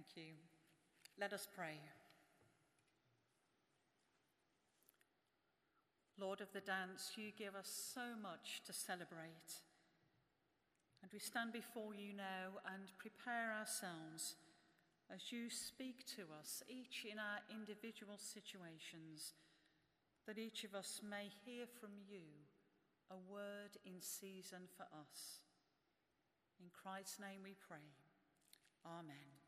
Thank you. Let us pray. Lord of the dance, you give us so much to celebrate. And we stand before you now and prepare ourselves as you speak to us, each in our individual situations, that each of us may hear from you a word in season for us. In Christ's name we pray. Amen.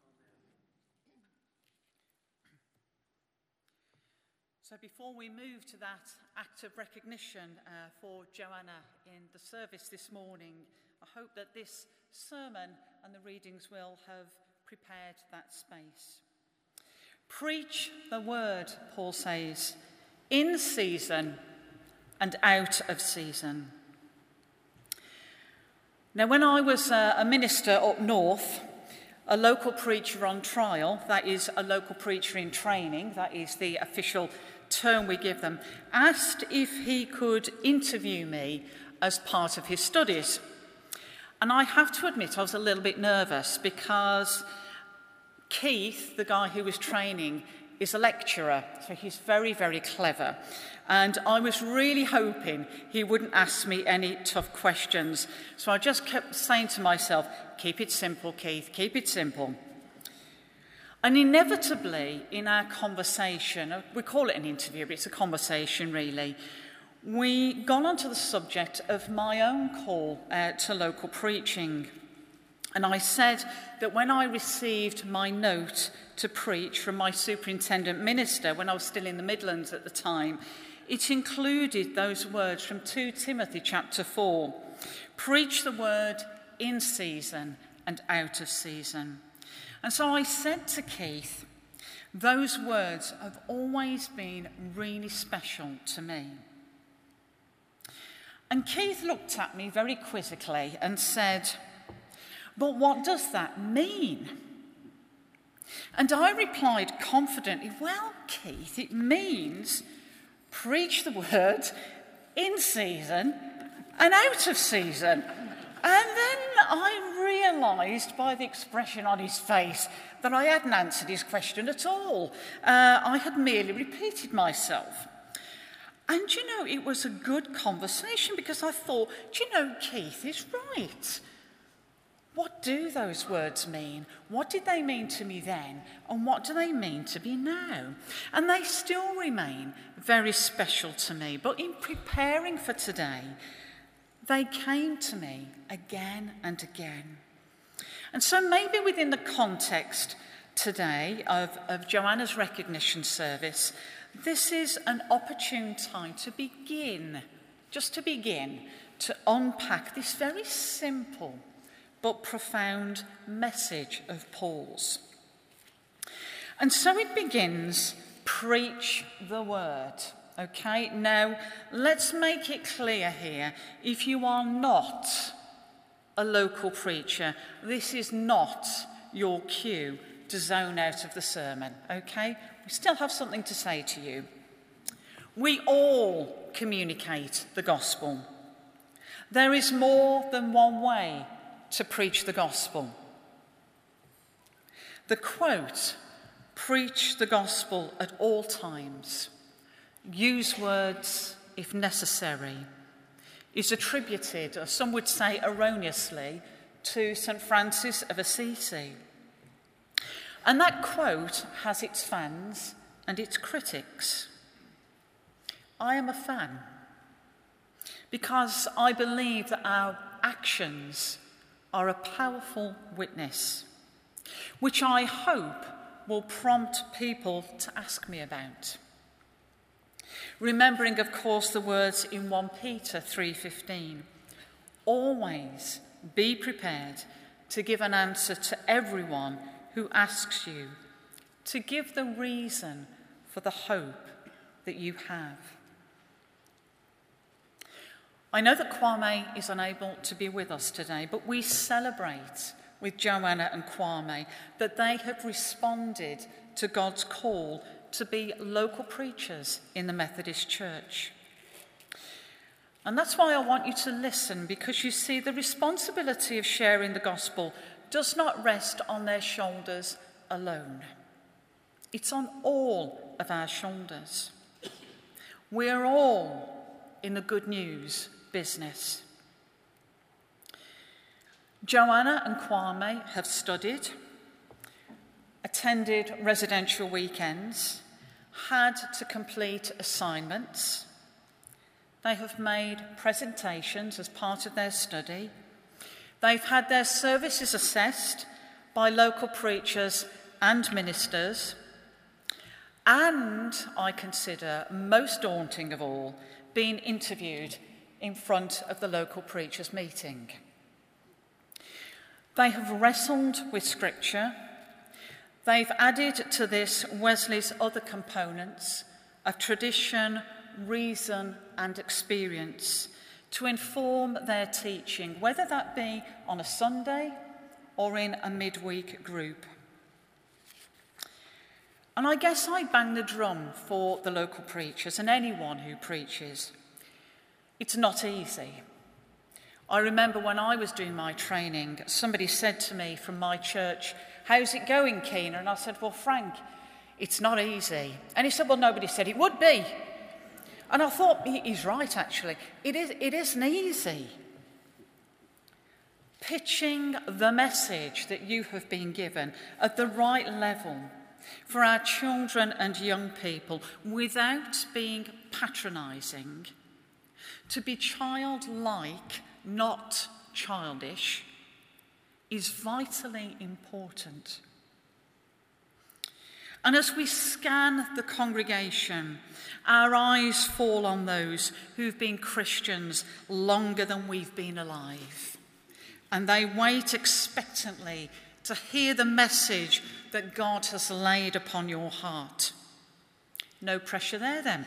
So, before we move to that act of recognition uh, for Joanna in the service this morning, I hope that this sermon and the readings will have prepared that space. Preach the word, Paul says, in season and out of season. Now, when I was uh, a minister up north, a local preacher on trial, that is, a local preacher in training, that is the official term we give them, asked if he could interview me as part of his studies. And I have to admit, I was a little bit nervous because Keith, the guy who was training, is a lecturer, so he's very, very clever. And I was really hoping he wouldn't ask me any tough questions. So I just kept saying to myself, keep it simple, Keith, keep it simple. And inevitably, in our conversation, uh, we call it an interview, but it's a conversation really, we got onto the subject of my own call uh, to local preaching. And I said that when I received my note to preach from my superintendent minister when I was still in the Midlands at the time, it included those words from 2 Timothy chapter 4 Preach the word in season and out of season. And so I said to Keith, those words have always been really special to me. And Keith looked at me very quizzically and said, But what does that mean? And I replied confidently, Well, Keith, it means preach the word in season and out of season. And then I realised by the expression on his face that I hadn't answered his question at all. Uh, I had merely repeated myself. And you know, it was a good conversation because I thought, you know, Keith is right. What do those words mean? What did they mean to me then? And what do they mean to me now? And they still remain very special to me. But in preparing for today, they came to me again and again. And so, maybe within the context today of, of Joanna's recognition service, this is an opportune time to begin, just to begin, to unpack this very simple but profound message of Paul's. And so it begins preach the word. Okay, now let's make it clear here if you are not a local preacher, this is not your cue to zone out of the sermon. Okay, we still have something to say to you. We all communicate the gospel. There is more than one way to preach the gospel. The quote, preach the gospel at all times, use words if necessary, is attributed, or some would say erroneously, to St. Francis of Assisi. And that quote has its fans and its critics. I am a fan because I believe that our actions are a powerful witness, which I hope will prompt people to ask me about. Remembering, of course, the words in 1 Peter 3:15. Always be prepared to give an answer to everyone who asks you, to give the reason for the hope that you have. I know that Kwame is unable to be with us today, but we celebrate with Joanna and Kwame that they have responded to God's call to be local preachers in the Methodist Church. And that's why I want you to listen, because you see, the responsibility of sharing the gospel does not rest on their shoulders alone. It's on all of our shoulders. We're all in the good news business. Joanna and Kwame have studied, attended residential weekends, had to complete assignments. They have made presentations as part of their study. They've had their services assessed by local preachers and ministers. And I consider most daunting of all being interviewed in front of the local preachers' meeting. They have wrestled with Scripture. They've added to this Wesley's other components of tradition, reason, and experience to inform their teaching, whether that be on a Sunday or in a midweek group. And I guess I bang the drum for the local preachers and anyone who preaches. It's not easy. I remember when I was doing my training, somebody said to me from my church, How's it going, Keener? And I said, Well, Frank, it's not easy. And he said, Well, nobody said it would be. And I thought, He's right, actually. It, is, it isn't easy. Pitching the message that you have been given at the right level for our children and young people without being patronising, to be childlike, not childish, is vitally important. And as we scan the congregation, our eyes fall on those who've been Christians longer than we've been alive. And they wait expectantly to hear the message that God has laid upon your heart. No pressure there, then.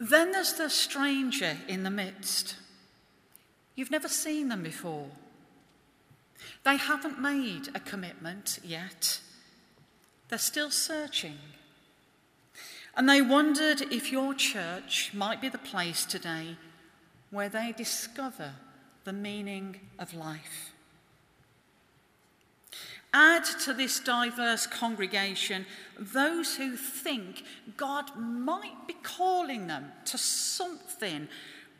Then there's the stranger in the midst. You've never seen them before. They haven't made a commitment yet. They're still searching. And they wondered if your church might be the place today where they discover the meaning of life. Add to this diverse congregation those who think God might be calling them to something,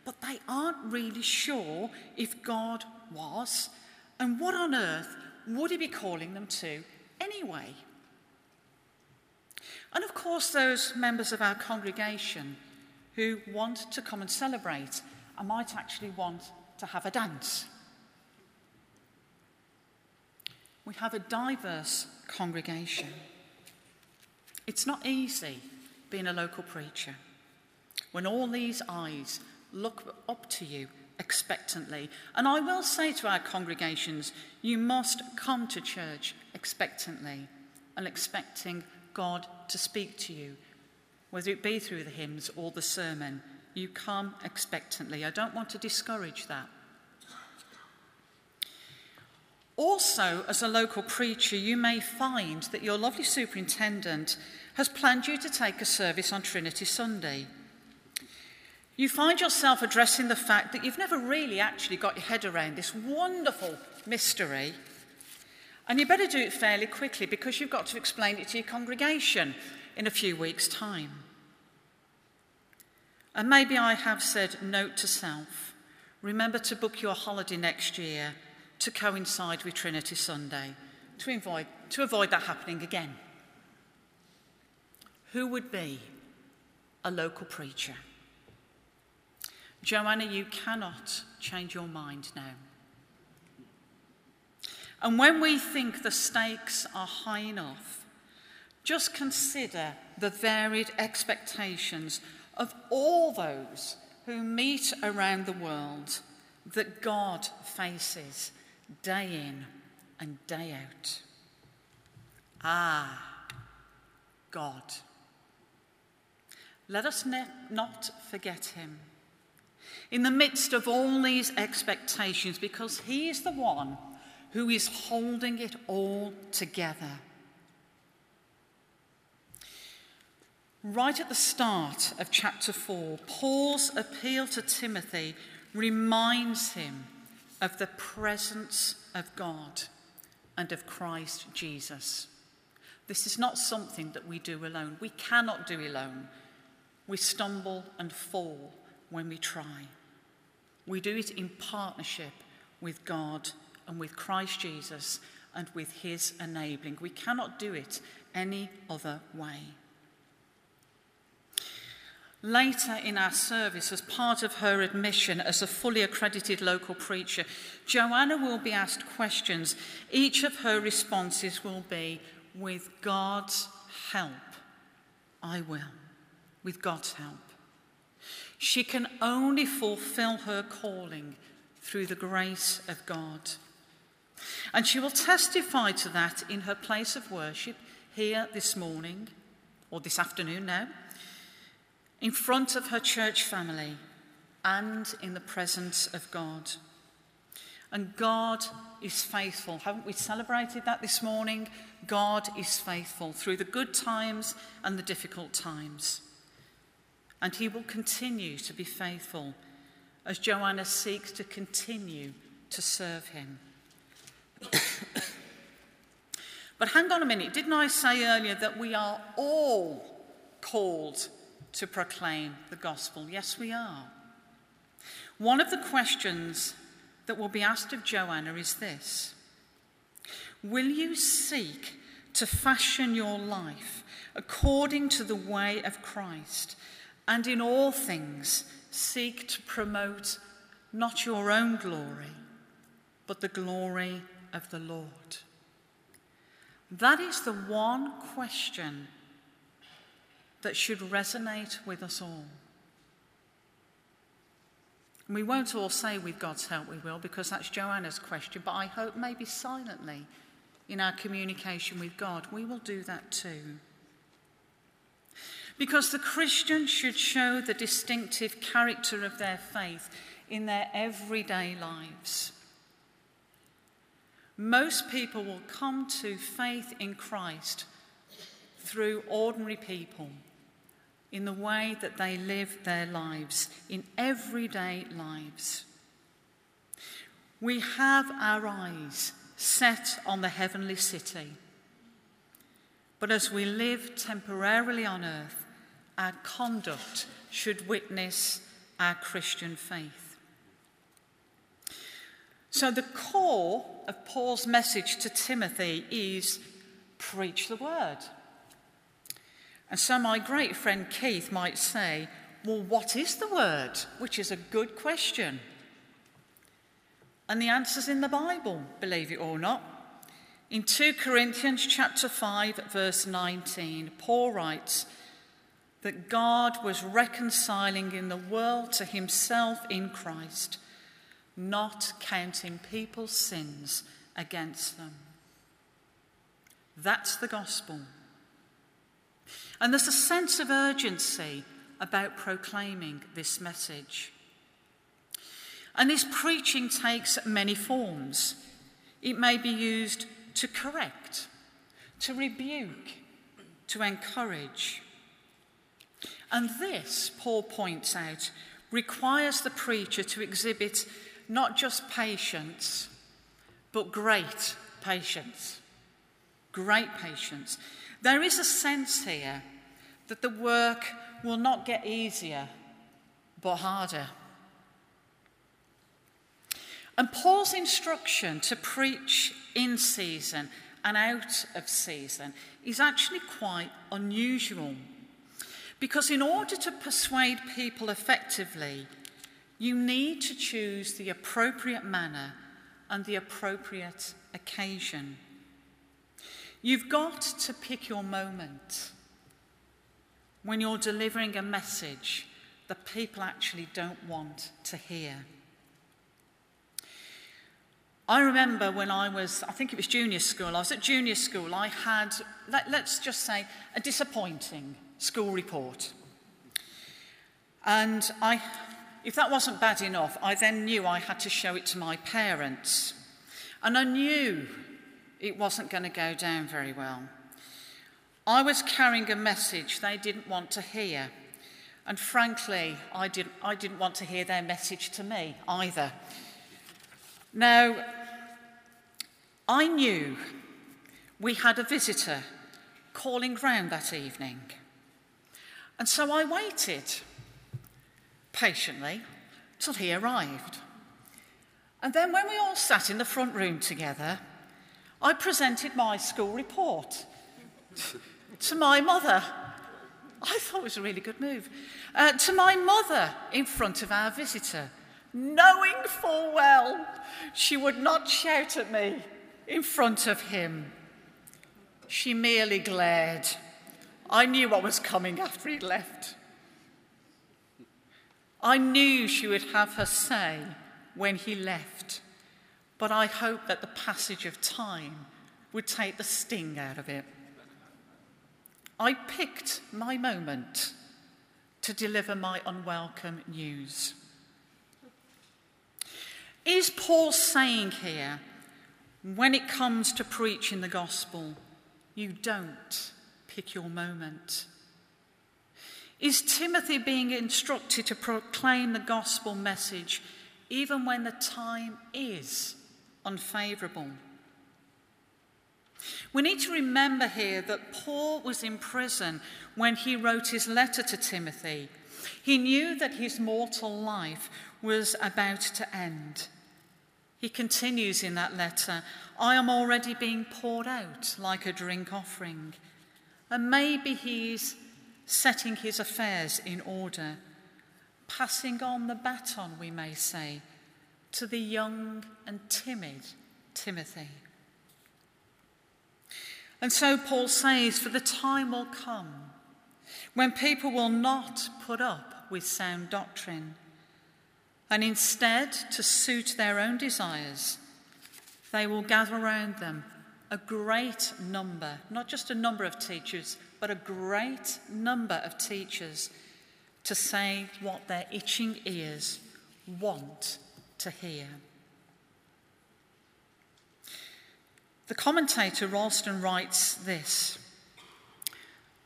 but they aren't really sure if God was, and what on earth would He be calling them to anyway? And of course, those members of our congregation who want to come and celebrate and might actually want to have a dance. We have a diverse congregation. It's not easy being a local preacher when all these eyes look up to you expectantly. And I will say to our congregations, you must come to church expectantly and expecting God to speak to you, whether it be through the hymns or the sermon. You come expectantly. I don't want to discourage that. Also, as a local preacher, you may find that your lovely superintendent has planned you to take a service on Trinity Sunday. You find yourself addressing the fact that you've never really actually got your head around this wonderful mystery. And you better do it fairly quickly because you've got to explain it to your congregation in a few weeks' time. And maybe I have said, note to self, remember to book your holiday next year to coincide with Trinity Sunday to avoid, to avoid that happening again. Who would be a local preacher? Joanna, you cannot change your mind now. And when we think the stakes are high enough, just consider the varied expectations of all those who meet around the world that God faces day in and day out. Ah, God. Let us ne- not forget him in the midst of all these expectations because he is the one who is holding it all together. Right at the start of chapter 4, Paul's appeal to Timothy reminds him of the presence of God and of Christ Jesus. This is not something that we do alone. We cannot do alone. We stumble and fall when we try. We do it in partnership with God and with Christ Jesus and with his enabling. We cannot do it any other way. Later in our service, as part of her admission as a fully accredited local preacher, Joanna will be asked questions. Each of her responses will be, With God's help, I will. With God's help. She can only fulfill her calling through the grace of God. And she will testify to that in her place of worship here this morning, or this afternoon now, in front of her church family and in the presence of God. And God is faithful. Haven't we celebrated that this morning? God is faithful through the good times and the difficult times. And he will continue to be faithful as Joanna seeks to continue to serve him. but hang on a minute, didn't I say earlier that we are all called to proclaim the gospel? Yes, we are. One of the questions that will be asked of Joanna is this Will you seek to fashion your life according to the way of Christ, and in all things seek to promote not your own glory, but the glory of the Lord? That is the one question that should resonate with us all. we won't all say, with God's help, we will, because that's Joanna's question, but I hope maybe silently in our communication with God, we will do that too. Because the Christian should show the distinctive character of their faith in their everyday lives. Most people will come to faith in Christ through ordinary people, in the way that they live their lives, in everyday lives. We have our eyes set on the heavenly city. But as we live temporarily on earth, our conduct should witness our Christian faith. So, the core of Paul's message to Timothy is preach the word. And so, my great friend Keith might say, Well, what is the word? Which is a good question. And the answer's in the Bible, believe it or not. In 2 Corinthians chapter 5 verse 19, Paul writes that God was reconciling in the world to himself in Christ not counting people's sins against them. That's the gospel. And there's a sense of urgency about proclaiming this message. And this preaching takes many forms. It may be used to correct, to rebuke, to encourage. And this, Paul points out, requires the preacher to exhibit not just patience, but great patience. Great patience. There is a sense here that the work will not get easier, but harder. And Paul's instruction to preach in season and out of season is actually quite unusual. Because in order to persuade people effectively, you need to choose the appropriate manner and the appropriate occasion. You've got to pick your moment when you're delivering a message that people actually don't want to hear. I remember when I was, I think it was junior school, I was at junior school, I had, let, us just say, a disappointing school report. And I if that wasn't bad enough, I then knew I had to show it to my parents. And I knew it wasn't going to go down very well. I was carrying a message they didn't want to hear. And frankly, I didn't, I didn't want to hear their message to me either. Now, I knew we had a visitor calling round that evening. And so I waited patiently till he arrived. And then, when we all sat in the front room together, I presented my school report to my mother. I thought it was a really good move. Uh, to my mother in front of our visitor, knowing full well she would not shout at me in front of him. She merely glared. I knew what was coming after he'd left. I knew she would have her say when he left, but I hoped that the passage of time would take the sting out of it. I picked my moment to deliver my unwelcome news. Is Paul saying here, when it comes to preaching the gospel, you don't pick your moment? Is Timothy being instructed to proclaim the gospel message even when the time is unfavourable? We need to remember here that Paul was in prison when he wrote his letter to Timothy. He knew that his mortal life was about to end. He continues in that letter I am already being poured out like a drink offering. And maybe he's setting his affairs in order, passing on the baton, we may say, to the young and timid Timothy. And so Paul says, For the time will come when people will not put up with sound doctrine, and instead, to suit their own desires, they will gather around them a great number, not just a number of teachers, but a great number of teachers to say what their itching ears want to hear. The commentator Ralston writes this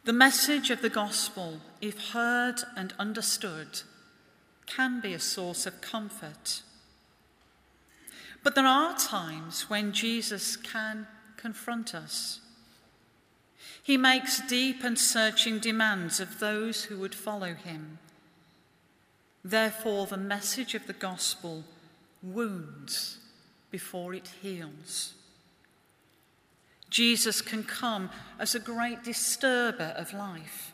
The message of the gospel, if heard and understood, can be a source of comfort. But there are times when Jesus can confront us. He makes deep and searching demands of those who would follow him. Therefore, the message of the gospel wounds before it heals. Jesus can come as a great disturber of life.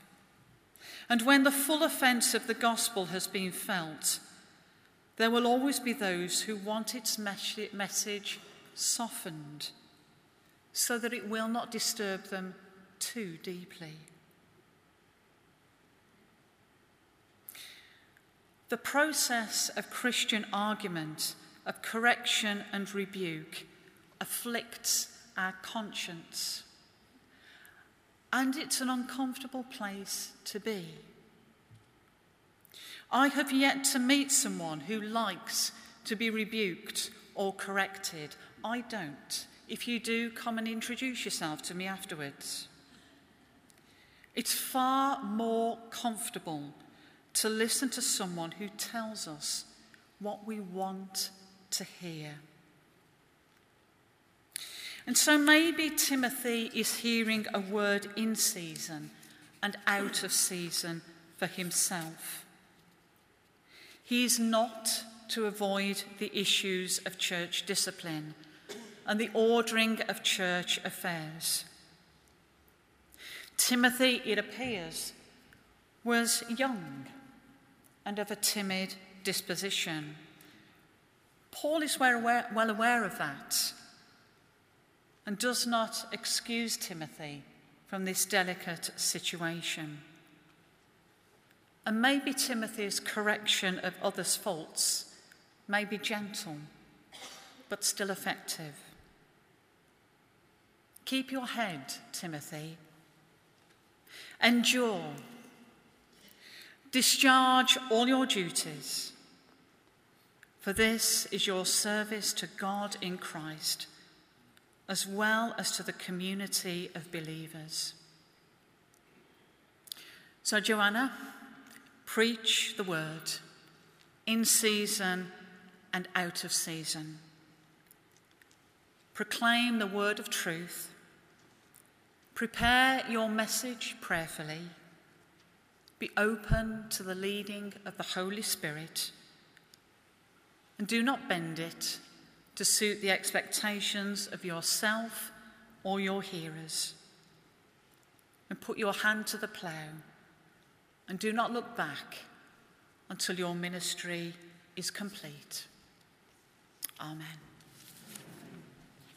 And when the full offence of the gospel has been felt, there will always be those who want its message softened so that it will not disturb them too deeply. The process of Christian argument, of correction and rebuke, afflicts our conscience. And it's an uncomfortable place to be. I have yet to meet someone who likes to be rebuked or corrected. I don't. If you do, come and introduce yourself to me afterwards. It's far more comfortable to listen to someone who tells us what we want to hear. And so maybe Timothy is hearing a word in season and out of season for himself. He is not to avoid the issues of church discipline and the ordering of church affairs. Timothy, it appears, was young and of a timid disposition. Paul is well aware, of that and does not excuse Timothy from this delicate situation. And maybe Timothy's correction of others' faults may be gentle, but still effective. Keep your head, Timothy. Endure. Discharge all your duties. For this is your service to God in Christ as well as to the community of believers. So, Joanna, preach the word in season and out of season. proclaim the word of truth, prepare your message prayerfully, be open to the leading of the Holy Spirit, and do not bend it to suit the expectations of yourself or your hearers. And put your hand to the plough and do not look back until your ministry is complete. Amen.